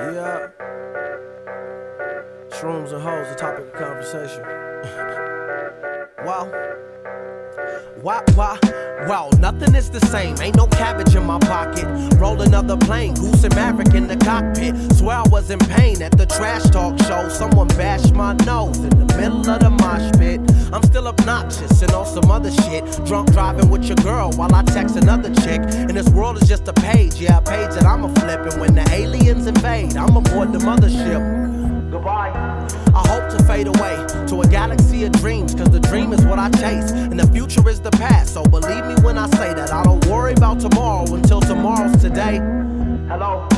Yeah. Shrooms and hoes, the topic of conversation. wow. Why, why, wow, nothing is the same. Ain't no cabbage in my pocket. Roll another plane, goose and maverick in the cockpit. Swear I was in pain at the trash talk show. Someone bashed my nose in the middle of the mosh pit. I'm still obnoxious and on some other shit. Drunk driving with your girl while I text another chick. And this world is just a page, yeah, a page that I'ma flip. And when the aliens invade, I'm aboard the mothership. Goodbye. I hope to fade away to a galaxy of dreams, cause the dream is what I chase, and the future is the past. So believe me when I say that I don't worry about tomorrow until tomorrow's today. Hello.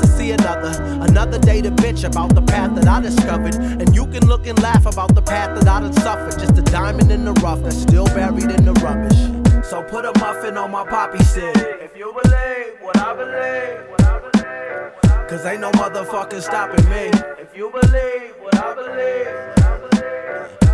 To see another, another day to bitch about the path that I discovered. And you can look and laugh about the path that I done suffered. Just a diamond in the rough that's still buried in the rubbish. So put a muffin on my poppy seed. If you believe what I believe, what I believe. Cause ain't no motherfucker stopping me. If you believe what I believe.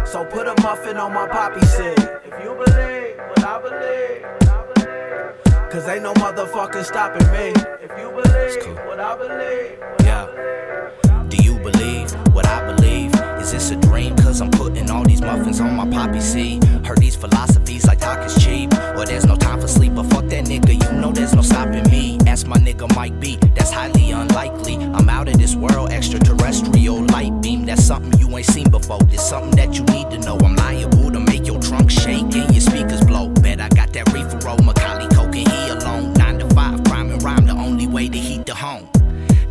So put a muffin on my poppy seed. If you believe what I believe, what I believe. Cause ain't no motherfucker stopping me. If you believe cool. what I believe, Yeah. Do you believe what I believe? Is this a dream? Cause I'm putting all these muffins on my poppy seed. Heard these philosophies like talk is cheap. Or there's no time for sleep. But fuck that nigga, you know there's no stopping me. Ask my nigga Mike B, that's highly unlikely. I'm out of this world, extraterrestrial light beam. That's something you ain't seen before. It's something that you need to know. I'm liable to make your trunk shake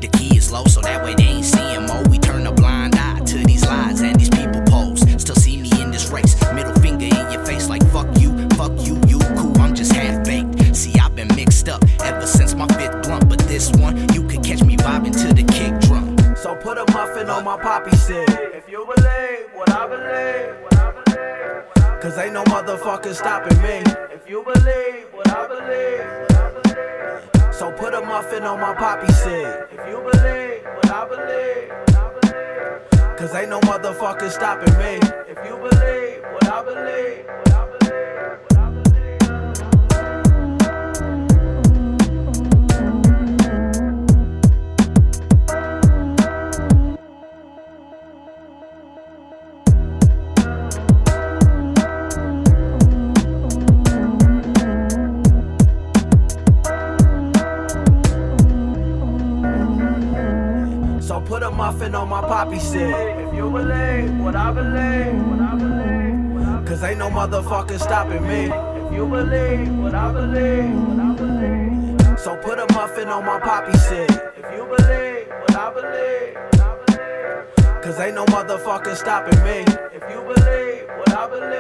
The key is low, so that way they ain't seeing more. We turn a blind eye to these lies and these people pose. Still see me in this race. Middle finger in your face, like fuck you, fuck you, you cool. I'm just half baked. See, I've been mixed up ever since my fifth blunt, but this one, you could catch me vibing to the kick drum. So put a muffin on my poppy seed. If you believe what I believe, what I believe. Cause ain't no motherfucker stopping me. If you believe what I believe, put a muffin on my poppy seed. If you believe what I believe. Cause ain't no motherfucker stopping me. If you believe what I believe, So put a muffin on my poppy seed. If you believe what I believe, what I believe, what I believe. Cause ain't no motherfucker stopping me. If you believe what I believe, what I believe. So put a muffin on my poppy seed. If you believe what I believe, what I believe. Cause ain't no motherfucker stopping me. If you believe what I believe, what I believe.